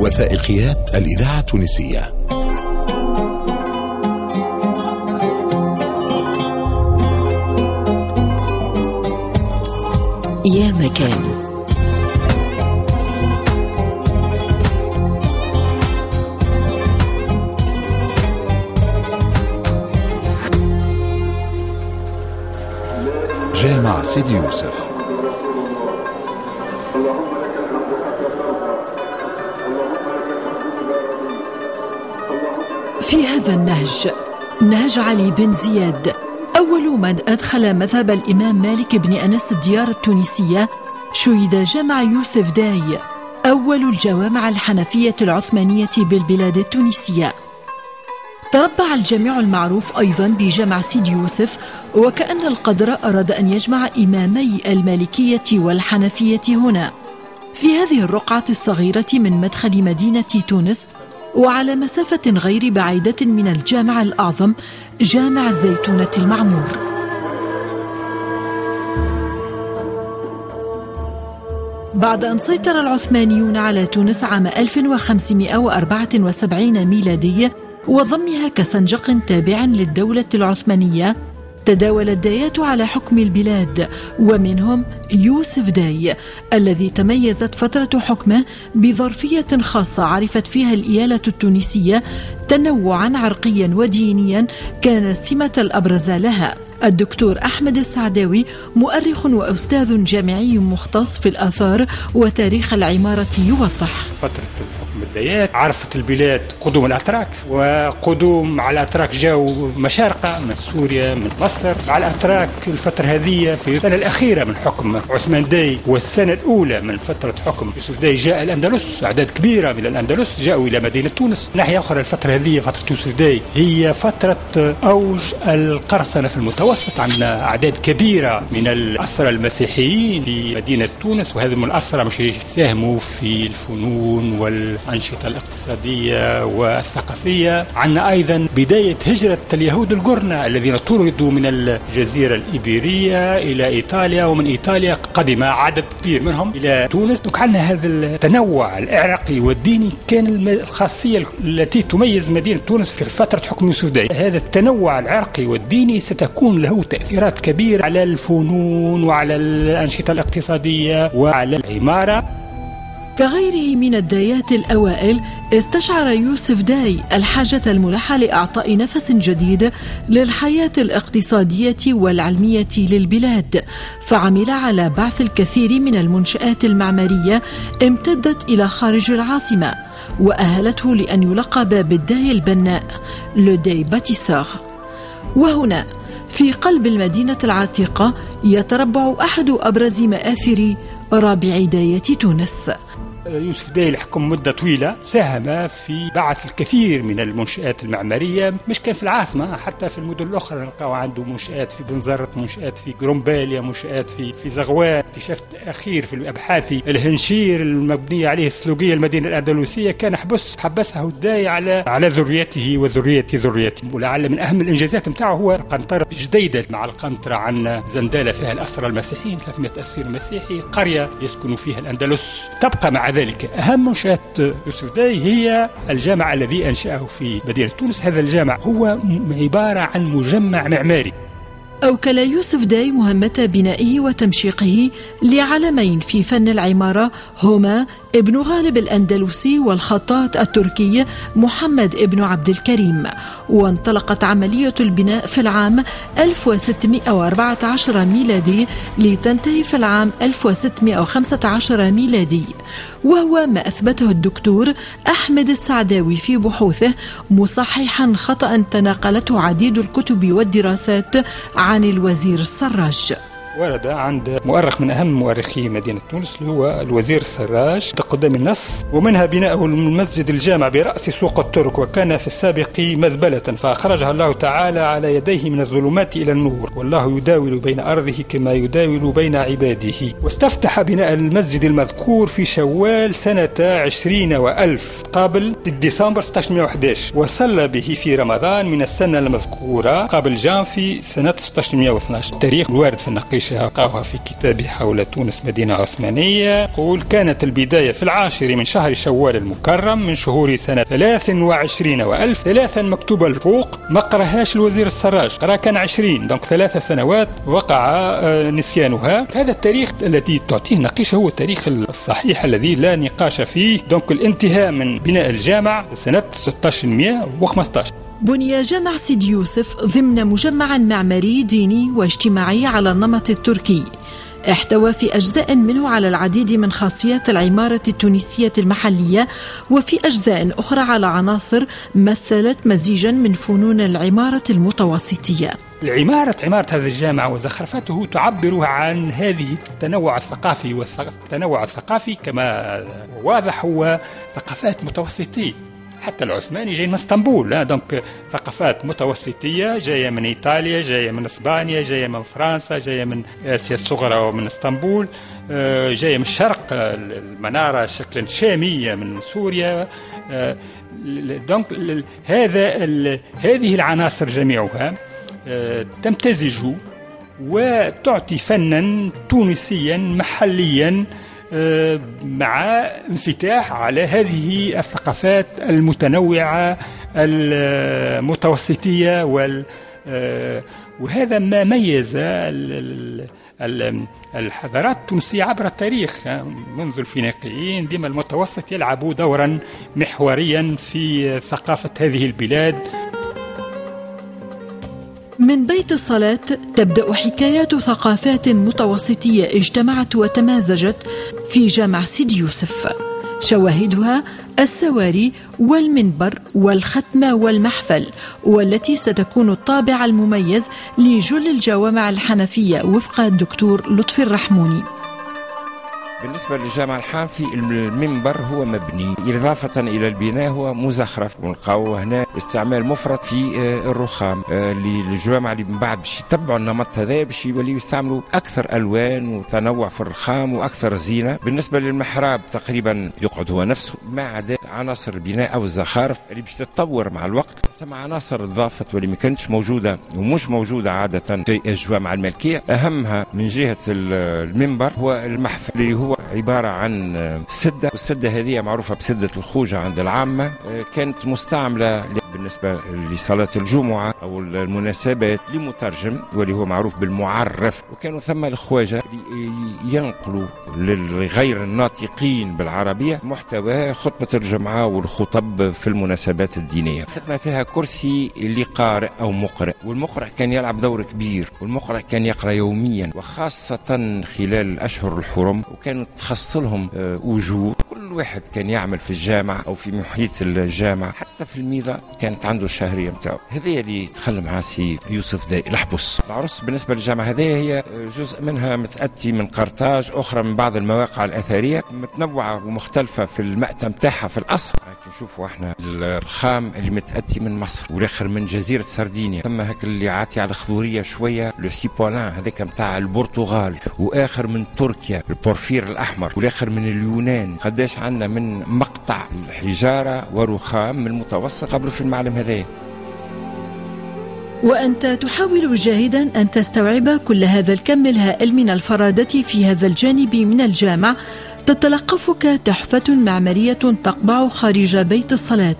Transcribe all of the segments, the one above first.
وثائقيات الإذاعة التونسية. يا مكان. جامع سيدي يوسف. في هذا النهج نهج علي بن زياد. أول من أدخل مذهب الإمام مالك بن أنس الديار التونسية شيد جامع يوسف داي أول الجوامع الحنفية العثمانية بالبلاد التونسية. تربع الجامع المعروف أيضا بجامع سيدي يوسف وكأن القدر أراد أن يجمع إمامي المالكية والحنفية هنا. في هذه الرقعة الصغيرة من مدخل مدينة تونس وعلى مسافة غير بعيدة من الجامع الأعظم جامع الزيتونة المعمور. بعد أن سيطر العثمانيون على تونس عام 1574 ميلادي وضمها كسنجق تابع للدولة العثمانية تداول الدايات على حكم البلاد ومنهم يوسف داي الذي تميزت فترة حكمه بظرفية خاصة عرفت فيها الإيالة التونسية تنوعا عرقيا ودينيا كان السمة الأبرز لها. الدكتور أحمد السعداوي مؤرخ وأستاذ جامعي مختص في الآثار وتاريخ العمارة يوضح. فترة الدايات عرفت البلاد قدوم الأتراك وقدوم على الأتراك جاوا مشارقة من سوريا من مصر. على الأتراك الفترة هذه في السنة الأخيرة من حكم عثمان داي والسنة الأولى من فترة حكم يوسف داي جاء الأندلس. أعداد كبيرة من الأندلس جاءوا إلى مدينة تونس. ناحية أخرى الفترة هذه فترة يوسف داي هي فترة أوج القرصنة في المتوسط عندنا أعداد كبيرة من الأسرى المسيحيين في مدينة تونس. وهذه من الأسرى مش يساهموا في الفنون والأنشطة الاقتصادية والثقافية عندنا أيضا بداية هجرة اليهود القرنة الذين طردوا من الجزيرة الإيبيرية إلى إيطاليا ومن إيطاليا قدم عدد كبير منهم إلى تونس. عندنا هذا التنوع العراقي والديني كان الخاصية التي تميز مدينة تونس في فترة حكم يوسف داي. هذا التنوع العرقي والديني ستكون له تأثيرات كبيرة على الفنون وعلى الأنشطة الاقتصادية وعلى العمارة. كغيره من الدايات الأوائل استشعر يوسف داي الحاجة الملحة لإعطاء نفس جديد للحياة الاقتصادية والعلمية للبلاد. فعمل على بعث الكثير من المنشآت المعمارية امتدت إلى خارج العاصمة وأهلته لأن يلقب بالداي البناء لداي باتيسور وهنا في قلب المدينة العتيقة يتربع أحد أبرز مآثر رابع دايات تونس. يوسف داي اللي حكم مدة طويلة ساهم في بعث الكثير من المنشآت المعمارية مش كان في العاصمة حتى في المدن الأخرى نلقاو عنده منشآت في بنزرت منشآت في قرمبالية منشآت في في زغوان اكتشاف أخير في الأبحاث الهنشير المبنية عليه السلوقية المدينة الأندلسية كان حبس حبسها الداي على على ذريته وذرية ذريته. ولعل من أهم الإنجازات نتاعه هو قنطرة جديدة مع القنطرة عن زندالة فيها الأسرى المسيحيين 300 أسير مسيحي قرية يسكن فيها الأندلس. تبقى مع ذلك. أهم منشآت يوسف داي هي الجامع الذي أنشأه في مدينة تونس. هذا الجامع هو عبارة عن مجمع معماري. أوكل يوسف داي مهمة بنائه وتمشيقه لعلمين في فن العمارة هما ابن غالب الأندلسي والخطاط التركي محمد ابن عبد الكريم. وانطلقت عملية البناء في العام 1614 ميلادي لتنتهي في العام 1615 ميلادي. وهو ما أثبته الدكتور أحمد السعداوي في بحوثه مصححا خطأ تناقلته عديد الكتب والدراسات عن الوزير السراج. ورد عند مؤرخ من أهم مؤرخي مدينة تونس اللي هو الوزير السراج قدام النص. ومنها بناؤه المسجد الجامع برأس سوق الترك وكان في السابق مزبلة. فأخرجها الله تعالى على يديه من الظلمات إلى النور. والله يداول بين أرضه كما يداول بين عباده. واستفتح بناء المسجد المذكور في شوال سنة عشرين وألف قابل ديسمبر 1611 وصلى به في رمضان من السنة المذكورة قبل جانفي سنة 1612 التاريخ الوارد في النقيش. نقيشة لقاوها في كتابه حول تونس مدينة عثمانية يقول كانت البداية في العاشر من شهر شوال المكرم من شهور سنة 23 وألف ثلاثا مكتوبة الفوق ما قراهاش الوزير السراج قرا كان 20 donc ثلاث سنوات وقع آه، نسيانها. هذا التاريخ الذي تعطيه نقيشة هو التاريخ الصحيح الذي لا نقاش فيه دونك الانتهاء من بناء الجامع سنة 1615 بني جامع سيدي يوسف ضمن مجمع معماري ديني واجتماعي على النمط التركي. احتوى في أجزاء منه على العديد من خاصيات العمارة التونسية المحلية وفي أجزاء أخرى على عناصر مثلت مزيجا من فنون العمارة المتوسطية. العمارة عمارة هذا الجامع وزخرفته تعبر عن هذه التنوع الثقافي والتنوع الثقافي كما واضح هو ثقافات متوسطية حتى العثماني جاي من اسطنبول دونك ثقافات متوسطية جاية من إيطاليا جاية من إسبانيا جاية من فرنسا جاية من آسيا الصغرى ومن اسطنبول آه، جاية من الشرق المنارة شكلا شامية من سوريا آه، دونك هذا هذه العناصر جميعها آه، تمتزج وتعطي فنا تونسيا محليا مع انفتاح على هذه الثقافات المتنوعة المتوسطية وال وهذا ما ميز الحضارات التونسية عبر التاريخ. منذ الفينيقيين ديما المتوسط يلعب دورا محوريا في ثقافة هذه البلاد. من بيت الصلاة تبدأ حكايات ثقافات متوسطية اجتمعت وتمازجت في جامع سيدي يوسف. شواهدها السواري والمنبر والختمة والمحفل والتي ستكون الطابع المميز لجل الجوامع الحنفية وفق الدكتور لطفي الرحموني. بالنسبة للجامع الحنفي المنبر هو مبني إضافة إلى البناء هو مزخرف ونلقاو هنا استعمال مفرط في آه، الرخام آه، للجوامع اللي من بعد باش يتبعوا النمط هذا باش يوليو يستعملوا أكثر ألوان وتنوع في الرخام وأكثر زينة. بالنسبة للمحراب تقريبا يقعد هو نفسه ما عدا عناصر البناء أو الزخارف اللي باش تتطور مع الوقت. ثم عناصر اضافت واللي ما كانتش موجودة ومش موجودة عادة في الجوامع الملكية. أهمها من جهة المنبر هو المحفل اللي هو عبارة عن سدة. والسدة هذه معروفة بسدة الخوجة عند العامة. كانت مستعملة بالنسبة لصلاة الجمعة أو المناسبات لمترجم واللي هو معروف بالمعرف. وكانوا ثم الخواجة ينقلوا لغير الناطقين بالعربية محتوى خطبة الجمعة والخطب في المناسبات الدينية. خدنا فيها كرسي لقارئ أو مقرئ. والمقرئ كان يلعب دور كبير. والمقرئ كان يقرأ يوميا وخاصة خلال الأشهر الحرم وكانوا تخص لهم آه، كل واحد كان يعمل في الجامعة أو في محيط الجامعة حتى في الميضة كانت عنده الشهرية متاعه هذه اللي تخلى مع سي يوسف داي الحبس. العرس بالنسبة للجامعة هذه هي جزء منها متأتي من قرطاج أخرى من بعض المواقع الأثرية متنوعة ومختلفة في المأتم تاعها في الأصل. نشوفوا إحنا الرخام اللي متأتي من مصر والآخر من جزيرة سردينيا. ثم هيك اللي عاتي على الخضورية شوية le cipolin هذاك متاع البرتغال وآخر من تركيا ال porphyre الأحمر والآخر من اليونان. قداش عندنا من مقطع الحجارة ورخام من المتوسط. قبل في المعلم هذايا. وأنت تحاول جاهدا أن تستوعب كل هذا الكم الهائل من الفرادة في هذا الجانب من الجامع تتلقفك تحفة معمارية تقبع خارج بيت الصلاة.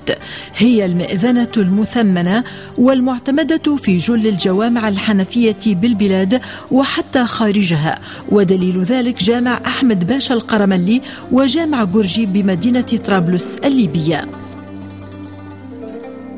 هي المئذنة المثمنة والمعتمدة في جل الجوامع الحنفية بالبلاد وحتى خارجها. ودليل ذلك جامع أحمد باشا القرملي وجامع جورجي بمدينة طرابلس الليبية.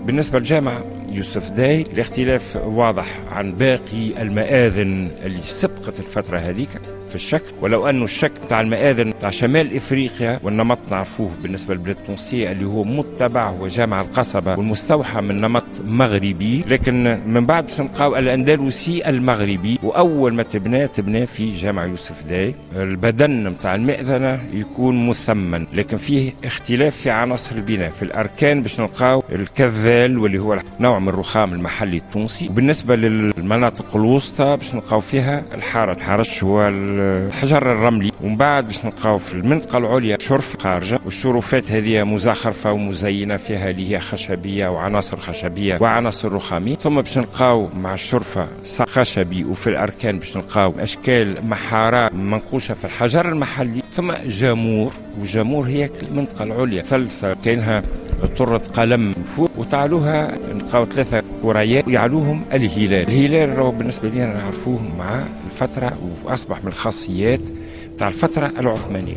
بالنسبة للجامع يوسف داي. الاختلاف واضح عن باقي المآذن اللي سبقت الفترة هذيك. في الشكل ولو انه الشكل تاع المآذن تاع شمال إفريقيا والنمط نعرفوه بالنسبة للبلاد التونسيه اللي هو متبع هو جامع القصبة والمستوحى من نمط مغربي. لكن من بعد نلقاو الأندلسي المغربي وأول ما تبنى تبنى في جامع يوسف داي. البدن نتاع المئذنه يكون مثمن. لكن فيه اختلاف في عناصر البناء. في الأركان باش نلقاو الكذال واللي هو نوع من الرخام المحلي التونسي. وبالنسبة للمناطق الوسطى باش نلقاو فيها الحارة. الحرش هو؟ الحجر الرملي. ومن بعد باش نلقاو في المنطقة العليا شرف خارجة والشرفات هذه مزخرفة ومزينة فيها اللي هي خشبية وعناصر خشبية وعناصر رخامية. ثم باش نلقاو مع الشرفة ساق خشبي وفي الأركان باش نلقاو أشكال محارات منقوشة في الحجر المحلي. ثم جامور وجامور هي المنطقة العليا. ثلثة كاينها. طرة قلم فوق وتعلوها نلقاو ثلاثة كريات ويعلوهم الهلال. الهلال بالنسبة لنا نعرفوه مع الفترة وأصبح من الخاصيات تاع الفترة العثمانية.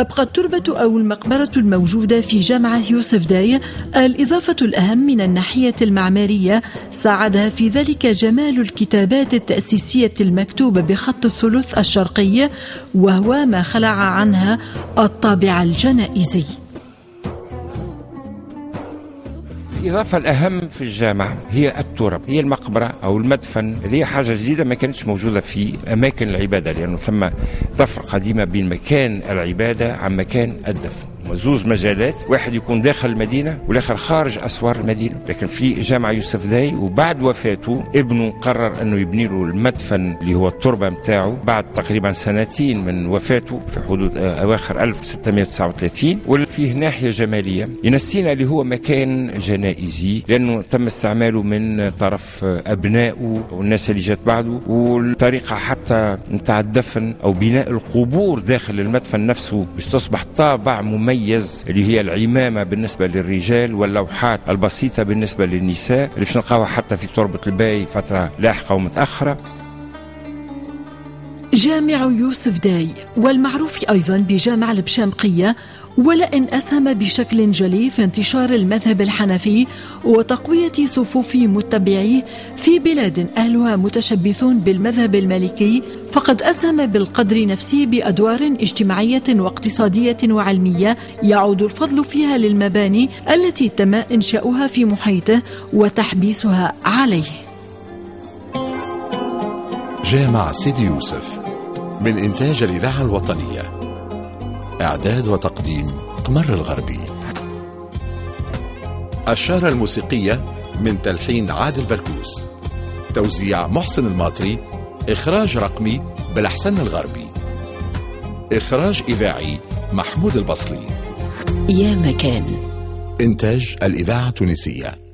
تبقى التربة أو المقبرة الموجودة في جامعة يوسف داي. الإضافة الأهم من الناحية المعمارية ساعدها في ذلك جمال الكتابات التأسيسية المكتوبة بخط الثلث الشرقي وهو ما خلع عنها الطابع الجنائزي. الإضافة الأهم في الجامعة هي التراب هي المقبرة أو المدفن هذه حاجة جديدة ما كانتش موجودة في أماكن العبادة لأنه ثم تفرقة ديما بين مكان العبادة عن مكان الدفن. زوز مجالات. واحد يكون داخل المدينة والآخر خارج أسوار المدينة. لكن في جامع يوسف داي وبعد وفاته ابنه قرر أنه يبني له المدفن اللي هو التربة متاعه بعد تقريبا سنتين من وفاته في حدود أواخر 1639 وفيه ناحية جمالية ينسينا اللي هو مكان جنائزي لأنه تم استعماله من طرف أبنائه والناس اللي جات بعده والطريقة حتى نتاع الدفن أو بناء القبور داخل المدفن نفسه باش تصبح طابع مميز المميز اللي هي العمامة بالنسبة للرجال واللوحات البسيطة بالنسبة للنساء اللي باش نلقاوها حتى في تربة الباي فترة لاحقة ومتأخرة. جامع يوسف داي والمعروف أيضا بجامع البشامقية ولئن أسهم بشكل جلي في انتشار المذهب الحنفي وتقوية صفوف متبعيه في بلاد أهلها متشبثون بالمذهب المالكي فقد أسهم بالقدر نفسه بأدوار اجتماعية واقتصادية وعلمية يعود الفضل فيها للمباني التي تم إنشاؤها في محيطه وتحبيسها عليه. جامع سيدي يوسف. من إنتاج الإذاعة الوطنية. إعداد وتقديم قمر الغربي. الشارة الموسيقية من تلحين عادل بركوس. توزيع محسن الماطري. إخراج رقمي بالأحسن الغربي. إخراج إذاعي محمود البصري يا مكان. إنتاج الإذاعة التونسية.